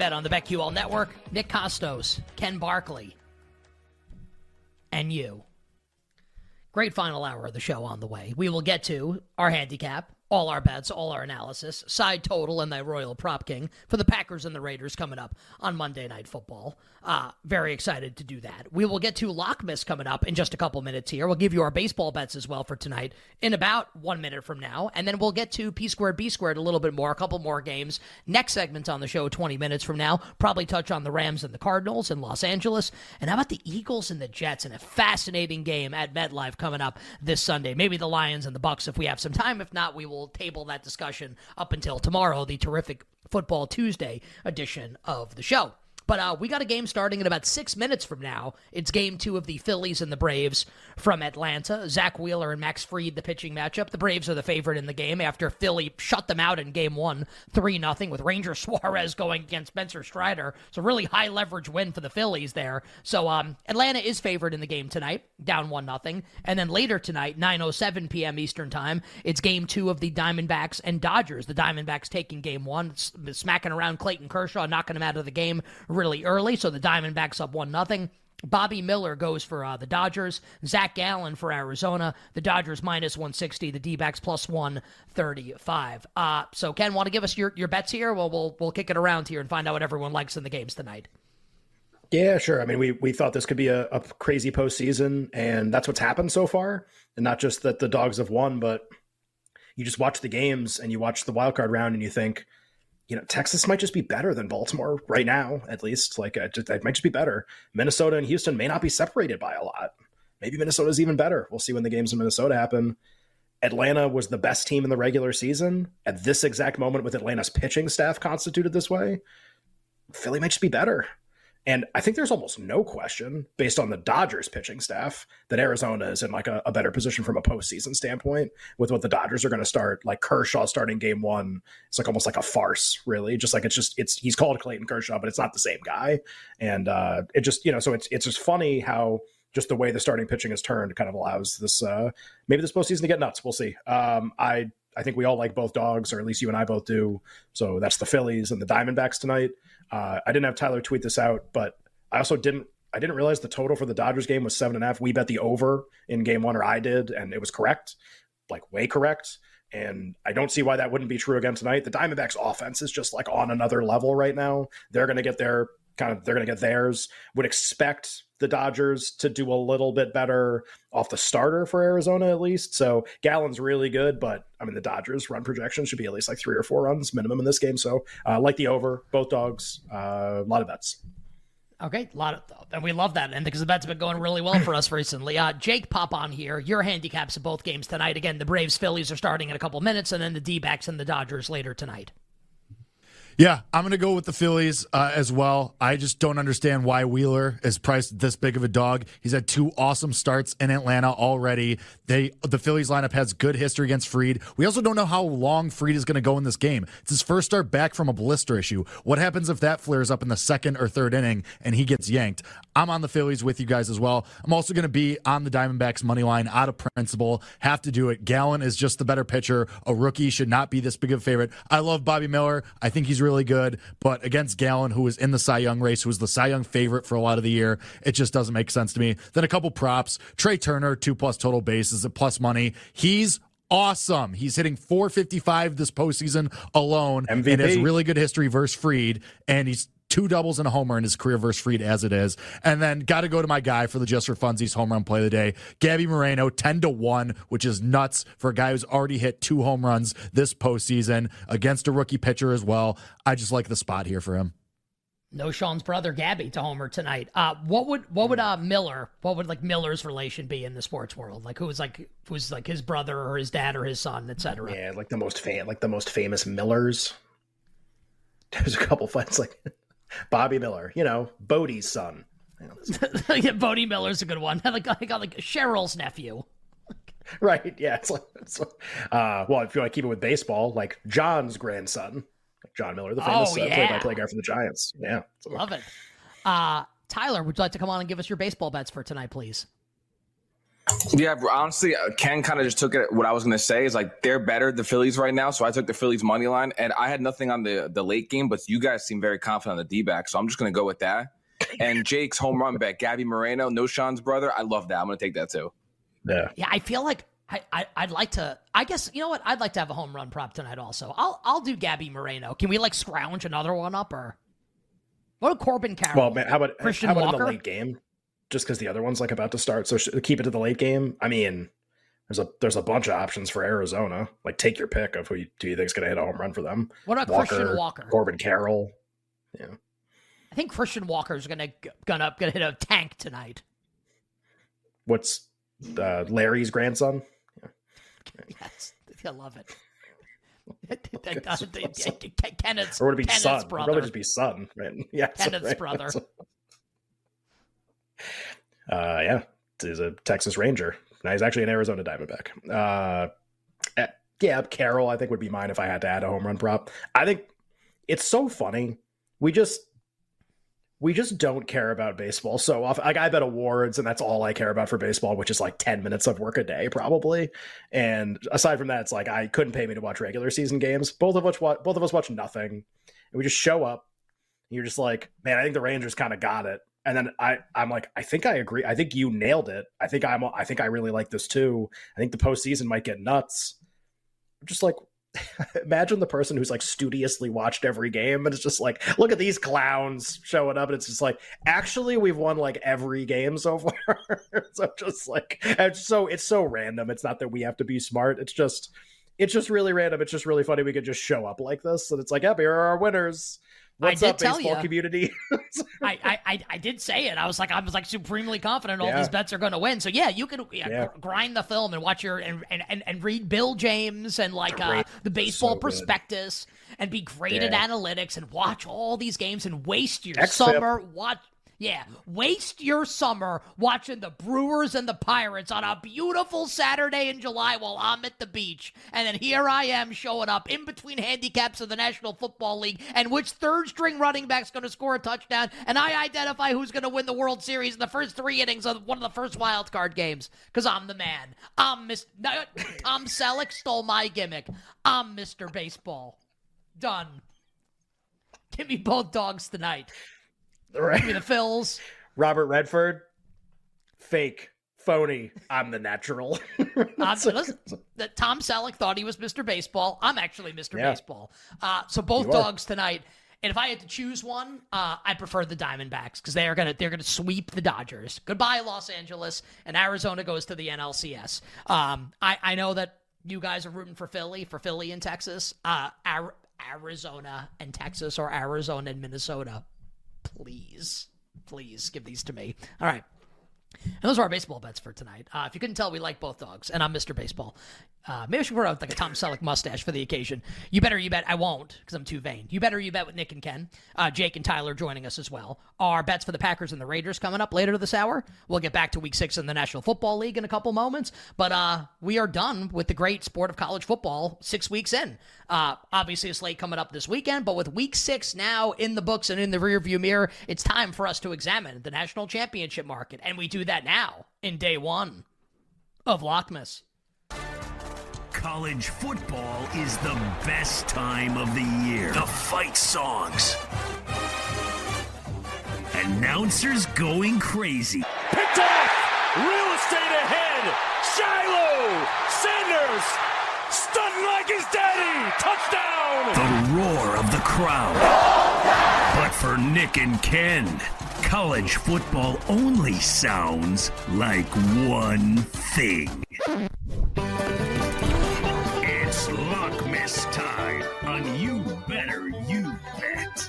Bet on the BetQL network. Nick Kostos, Ken Barkley, and you. Great final hour of the show on the way. We will get to our handicap, all our bets, all our analysis, side total, and the Royal Prop King for the Packers and the Raiders coming up on Monday Night Football. Uh, very excited to do that. We will get to Lockmas coming up in just a couple minutes here. We'll give you our baseball bets as well for tonight in about one minute from now. And then we'll get to P squared, B squared a little bit more, a couple more games. Next segment on the show, 20 minutes from now. Probably touch on the Rams and the Cardinals in Los Angeles. And how about the Eagles and the Jets in a fascinating game at MetLife coming up this Sunday? Maybe the Lions and the Bucks if we have some time. If not, we will table that discussion up until tomorrow, the terrific Football Tuesday edition of the show. But uh, we got a game starting in about six minutes from now. It's game two of the Phillies and the Braves from Atlanta. Zack Wheeler and Max Fried, the pitching matchup. The Braves are the favorite in the game after Philly shut them out in game one, 3 nothing, with Ranger Suarez going against Spencer Strider. So, really high leverage win for the Phillies there. So, um, Atlanta is favored in the game tonight, down 1 nothing. And then later tonight, 9.07 p.m. Eastern Time, it's game two of the Diamondbacks and Dodgers. The Diamondbacks taking game one, smacking around Clayton Kershaw, knocking him out of the game really early. So the Diamondbacks up 1 nothing. Bobby Miller goes for uh, the Dodgers. Zac Gallen for Arizona. The Dodgers minus 160. The D backs plus 135. Uh, so, Ken, want to give us your, your bets here? Well, we'll we'll kick it around here and find out what everyone likes in the games tonight. Yeah, sure. I mean, we we thought this could be a, a crazy postseason, and that's what's happened so far. And not just that the dogs have won, but you just watch the games and you watch the wild card round, and you think, you know, Texas might just be better than Baltimore right now, at least. Like, it, just, it might just be better. Minnesota and Houston may not be separated by a lot. Maybe Minnesota's even better. We'll see when the games in Minnesota happen. Atlanta was the best team in the regular season at this exact moment with Atlanta's pitching staff constituted this way. Philly might just be better. And I think there's almost no question, based on the Dodgers pitching staff, that Arizona is in like a, a better position from a postseason standpoint with what the Dodgers are going to start. Like Kershaw starting game one, it's like almost like a farce, really. Just like it's just it's he's called Clayton Kershaw, but it's not the same guy. And uh, it just you know, so it's it's just funny how just the way the starting pitching has turned kind of allows this uh maybe this postseason to get nuts. We'll see. Um, I I think we all like both dogs, or at least you and I both do. So that's the Phillies and the Diamondbacks tonight. Uh, I didn't have Tyler tweet this out, but I also didn't. I didn't realize the total for the Dodgers game was seven and a half. We bet the over in game one, or I did, and it was correct, like way correct. And I don't see why that wouldn't be true again tonight. The Diamondbacks offense is just like on another level right now. They're going to get their kind of, they're going to get theirs. Would expect the Dodgers to do a little bit better off the starter for Arizona at least. So Gallen's really good, but I mean the Dodgers run projection should be at least like three or four runs minimum in this game. So uh, like the over, both dogs, uh, a lot of bets. Okay, a lot of, and we love that, and because the bet's been going really well for us recently. Uh, Jake, pop on here. Your handicaps of both games tonight. Again, the Braves Phillies are starting in a couple minutes, and then the D backs and the Dodgers later tonight. Yeah, I'm going to go with the Phillies uh, as well. I just don't understand why Wheeler is priced this big of a dog. He's had two awesome starts in Atlanta already. They the Phillies lineup has good history against Fried. We also don't know how long Fried is going to go in this game. It's his first start back from a blister issue. What happens if that flares up in the second or third inning and he gets yanked? I'm on the Phillies with you guys as well. I'm also going to be on the Diamondbacks money line out of principle. Have to do it. Gallen is just the better pitcher. A rookie should not be this big of a favorite. I love Bobby Miller. I think he's really good, but against Gallen, who was in the Cy Young race, who was the Cy Young favorite for a lot of the year, it just doesn't make sense to me. Then a couple props. Trea Turner, two plus total bases at plus money. He's awesome. He's hitting 455 this postseason alone MVP. and has really good history versus Fried. And he's two doubles and a homer in his career versus Fried as it is. And then got to go to my guy for the just for funsies home run play of the day, Gabby Moreno, 10 to 1, which is nuts for a guy who's already hit two home runs this postseason against a rookie pitcher as well. I just like the spot here for him. No Sean's brother Gabby to homer tonight. Uh, what would what would uh Miller? What would like Miller's relation be in the sports world? Like who was like who's like his brother or his dad or his son, etc. Yeah, like the most fan, like the most famous Millers. There's a couple fights like Bobby Miller, you know, Bode's son. yeah, Bode Miller's a good one. like I got like Cheryl's nephew. right. Yeah. It's like, it's, uh, well, if you want to keep it with baseball, like Jon's grandson. Jon Miller, the famous oh, yeah. uh, play-by-play guy for the Giants. Yeah, love it. Uh, Tyler, would you like to come on and give us your baseball bets for tonight, please? Yeah, honestly, uh, Ken kind of just took it. What I was going to say is like they're better, the Phillies right now. So I took the Phillies money line, and I had nothing on the the late game, but you guys seem very confident on the D back, so I'm just going to go with that. And Jake's home run bet, Gabby Moreno, no Sean's brother. I love that. I'm going to take that too. Yeah, yeah. I feel like I, I would like to. I guess you know what? I'd like to have a home run prop tonight. Also, I'll I'll do Gabby Moreno. Can we like scrounge another one up or what? Corbin Carroll? Well, man, how about Christian how about Walker? in the late game? Just because the other one's like about to start, so keep it to the late game. I mean, there's a there's a bunch of options for Arizona. Like, take your pick of who you, do you think is going to hit a home run for them. What about Walker, Christian Walker? Corbin Carroll. Yeah, I think Christian Walker's gonna gonna gonna hit a tank tonight. What's uh, Larry's grandson? Yes, I love it. Kenneth's, or would it be Kenneth's son? brother. Probably just be son, right? Yeah, Kenneth's right. brother. Uh, yeah, he's a Texas Ranger. Now he's actually an Arizona Diamondback. Uh, yeah, Carroll, I think would be mine if I had to add a home run prop. I think it's so funny. We just we just don't care about baseball so often. Like I bet awards, and that's all I care about for baseball, which is like ten minutes of work a day, probably. And aside from that, it's like I couldn't pay me to watch regular season games. Both of us watch, both of us watch nothing, and we just show up. And you're just like, man, I think the Rangers kind of got it. And then I, I'm like, I think I agree. I think you nailed it. I think I'm, I think I really like this too. I think the postseason might get nuts. I'm Just like, imagine the person who's like studiously watched every game and it's just like look at these clowns showing up and it's just like actually we've won like every game so far so just like it's so it's so random it's not that we have to be smart it's just it's just really random it's just really funny we could just show up like this and it's like yep here are our winners What's I did up, tell baseball you. community? I, I I did say it. I was like I was like supremely confident all Yeah. these bets are going to win. So yeah, you could yeah, Yeah. gr- grind the film and watch your and, and, and, read Bill James and like uh, the baseball So prospectus and be great at analytics and watch all these games and waste your xFIP. summer watch. Yeah, waste your summer watching the Brewers and the Pirates on a beautiful Saturday in July while I'm at the beach. And then here I am showing up in between handicaps of the National Football League and which third string running back's going to score a touchdown. And I identify who's going to win the World Series in the first three innings of one of the first wild card games because I'm the man. I'm. No, Tom Selleck stole my gimmick. I'm Mr. Baseball. Done. Give me both dogs tonight. Give me the Phils. Robert Redford, fake, phony. I'm the natural. Um, listen, the, Tom Selleck thought he was Mr. Baseball. I'm actually Mr. Yeah. Baseball. Uh, so both You are. dogs tonight. And if I had to choose one, uh, I prefer the Diamondbacks because they are gonna they're gonna sweep the Dodgers. Goodbye, Los Angeles, and Arizona goes to the NLCS. Um, I I know that you guys are rooting for Philly, for Philly and Texas. Uh, Ar- Arizona and Texas, or Arizona and Minnesota. Please, please give these to me. All right. And those are our baseball bets for tonight. Uh, if you couldn't tell, we like both dogs, and I'm Mr. Baseball. Uh, maybe I should wear out like a Tom Selleck mustache for the occasion. You better, you bet. I won't because I'm too vain. You better, you bet with Nick and Ken. Uh, Jake and Tyler joining us as well. Our bets for the Packers and the Raiders coming up later this hour. We'll get back to Week Six in the National Football League in a couple moments, but uh, we are done with the great sport of college football. Six weeks in. Uh, obviously, a slate coming up this weekend, but with Week Six now in the books and in the rearview mirror, it's time for us to examine the national championship market, and we do that now in day one of Lockmas. College football is the best time of the year. The fight songs. Announcers going crazy. Picked off! Real estate ahead! Shilo! Sanders! Stunting like his daddy! Touchdown! The roar of the crowd. But For Nick and Ken, college football only sounds like one thing. It's Lockmas time on You Better You Bet.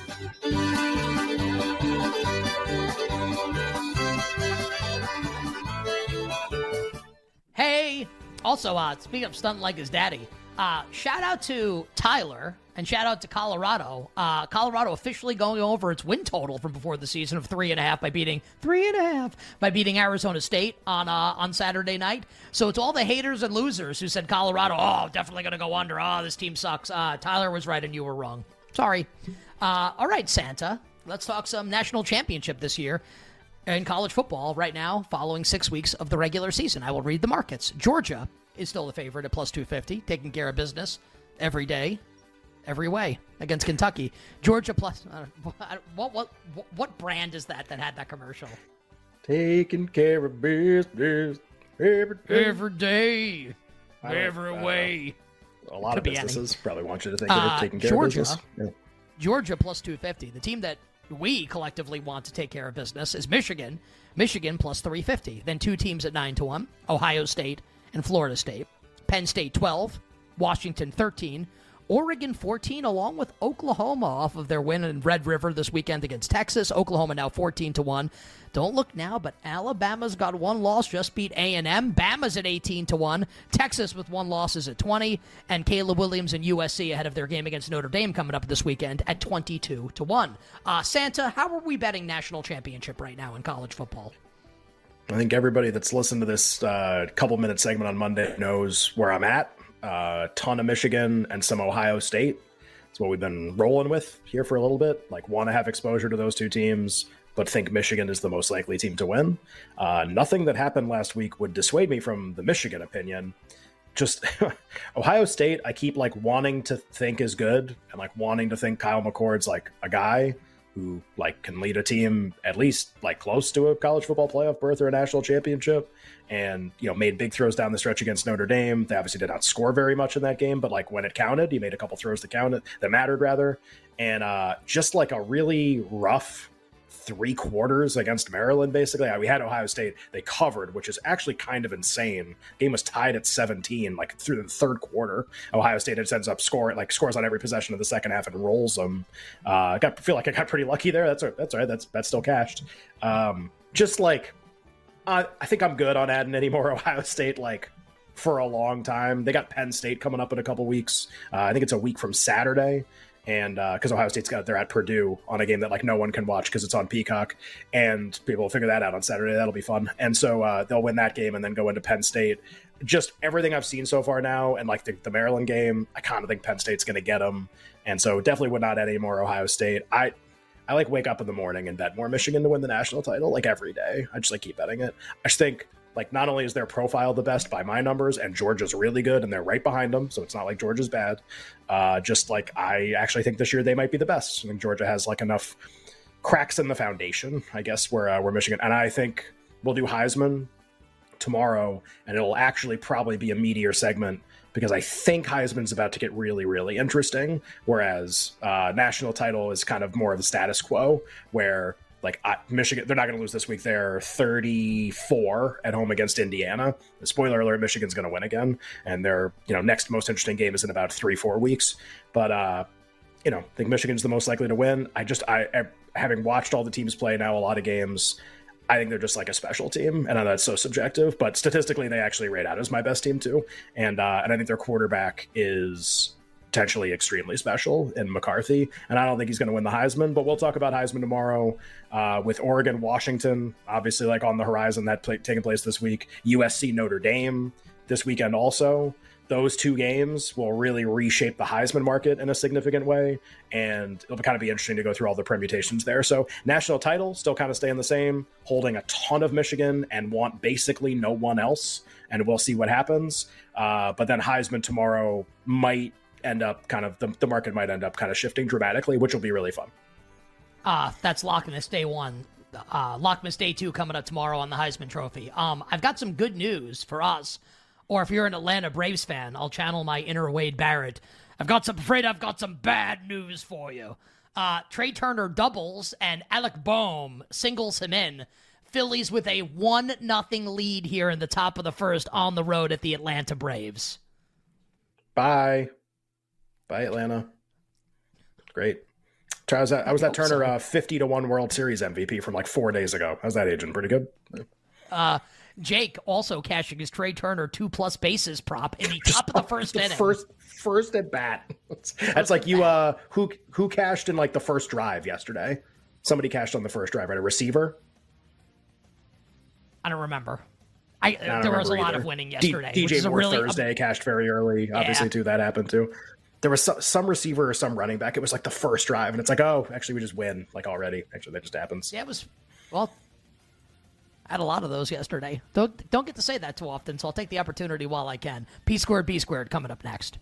Hey, also, uh, speaking of stunt like his daddy, uh, shout out to Tyler and shout out to Colorado. Uh, Colorado officially going over its win total from before the season of three and a half by beating three and a half by beating Arizona State on uh, on Saturday night. So it's all the haters and losers who said Colorado, oh, definitely going to go under. Oh, this team sucks. Uh, Tyler was right and you were wrong. Sorry. Uh, all right, Santa. Let's talk some national championship this year in college football right now, following six weeks of the regular season. I will read the markets. Georgia is still the favorite at plus 250, taking care of business every day, every way against Kentucky. Georgia plus. Uh, what, what, what, what brand is that that had that commercial? Taking care of business every day. Every day, every way. A lot Could of businesses probably want you to think Uh, they're taking care Georgia. of business. Yeah. Georgia plus 250. The team that we collectively want to take care of business is Michigan. Michigan plus 350. Then two teams at 9 to 1 Ohio State and Florida State. Penn State 12, Washington 13, Oregon 14, along with Oklahoma off of their win in Red River this weekend against Texas. Oklahoma now 14 to 1. Don't look now, but Alabama's got one loss, just beat A&M. Bama's at 18 to 1. Texas with one loss is at 20, and Caleb Williams and USC ahead of their game against Notre Dame coming up this weekend at 22 to 1. Uh, Santa, how are we betting national championship right now in college football? I think everybody that's listened to this uh, couple minute segment on Monday knows where I'm at. A uh, ton of Michigan and some Ohio State. It's what we've been rolling with here for a little bit. Like, want to have exposure to those two teams, but think Michigan is the most likely team to win. Uh, nothing that happened last week would dissuade me from the Michigan opinion. Just Ohio State, I keep like wanting to think is good and like wanting to think Kyle McCord's like a guy who like can lead a team at least like close to a college football playoff berth or a national championship and you know made big throws down the stretch against Notre Dame. They obviously did not score very much in that game, but like when it counted, he made a couple throws that counted that mattered rather. And uh just like a really rough three quarters against Maryland, basically. We had Ohio State, they covered, which is actually kind of insane. Game was tied at 17, like through the third quarter. Ohio State just ends up scoring, like scores on every possession of the second half and rolls them. Uh, I got feel like I got pretty lucky there. That's all- that's all right. That's that's still cashed. Um, just like uh, I think I'm good on adding any more Ohio State like for a long time. They got Penn State coming up in a couple weeks. Uh, I think it's a week from Saturday, and because Ohio State's got they're at Purdue on a game that like no one can watch because it's on Peacock, and people will figure that out on Saturday. That'll be fun. And so uh, they'll win that game and then go into Penn State. Just everything I've seen so far now, and like the, the Maryland game, I kind of think Penn State's going to get them, and so definitely would not any more Ohio State. I I like wake up in the morning and bet more Michigan to win the national title like every day. I just like keep betting it. I just think like not only is their profile the best by my numbers, and Georgia's really good, and they're right behind them, so it's not like Georgia's bad. Uh, just like I actually think this year they might be the best. I think Georgia has like enough cracks in the foundation, I guess, where uh, where Michigan, and I think we'll do Heisman tomorrow, and it'll actually probably be a meteor segment because I think Heisman's about to get really, really interesting. Whereas uh, national title is kind of more of the status quo, where like I, Michigan, they're not going to lose this week. They're 34 at home against Indiana. Spoiler alert: Michigan's going to win again, and their you know next most interesting game is in about three, four weeks. But uh, you know, I think Michigan's the most likely to win. I just I, I having watched all the teams play now, a lot of games. I think they're just like a special team, and I know that's so subjective, but statistically, they actually rate out as my best team too. And uh, and I think their quarterback is potentially extremely special in McCarthy, and I don't think he's going to win the Heisman. But we'll talk about Heisman tomorrow uh, with Oregon, Washington, obviously like on the horizon that play, taking place this week. USC, Notre Dame this weekend also. Those two games will really reshape the Heisman market in a significant way, and it'll kind of be interesting to go through all the permutations there. So, national title still kind of staying the same, holding a ton of Michigan and want basically no one else, and we'll see what happens. Uh, but then Heisman tomorrow might end up kind of the, the market might end up kind of shifting dramatically, which will be really fun. Uh, that's Lockmas Day 1. Uh, Lockmas Day 2 coming up tomorrow on the Heisman Trophy. Um, I've got some good news for us. Or if you're an Atlanta Braves fan, I'll channel my inner Wade Barrett. I've got some, afraid I've got some bad news for you. Uh, Trea Turner doubles and Alec Bohm singles him in. Phillies with a one nothing lead here in the top of the first on the road at the Atlanta Braves. Bye. Bye, Atlanta. Great. I was that, I was that Turner uh, 50 to 1 World Series MVP from like four days ago. How's that agent? Pretty good? Uh, Jake also cashing his Trea Turner two plus bases prop in the top of the first the inning. First, first at bat. That's like you. Uh, who who cashed in like the first drive yesterday? Somebody cashed on the first drive, right? A receiver. I don't remember. I, I don't there was a remember lot of winning D- yesterday. which DJ a Moore really Thursday cashed very early. Obviously, Yeah. too. That happened too. There was some, some receiver or some running back. It was like the first drive, and it's like, oh, actually, we just win like already. Actually, that just happens. Yeah, it was. Well, I had a lot of those yesterday. Don't don't get to say that too often, so I'll take the opportunity while I can. P squared, B squared, coming up next.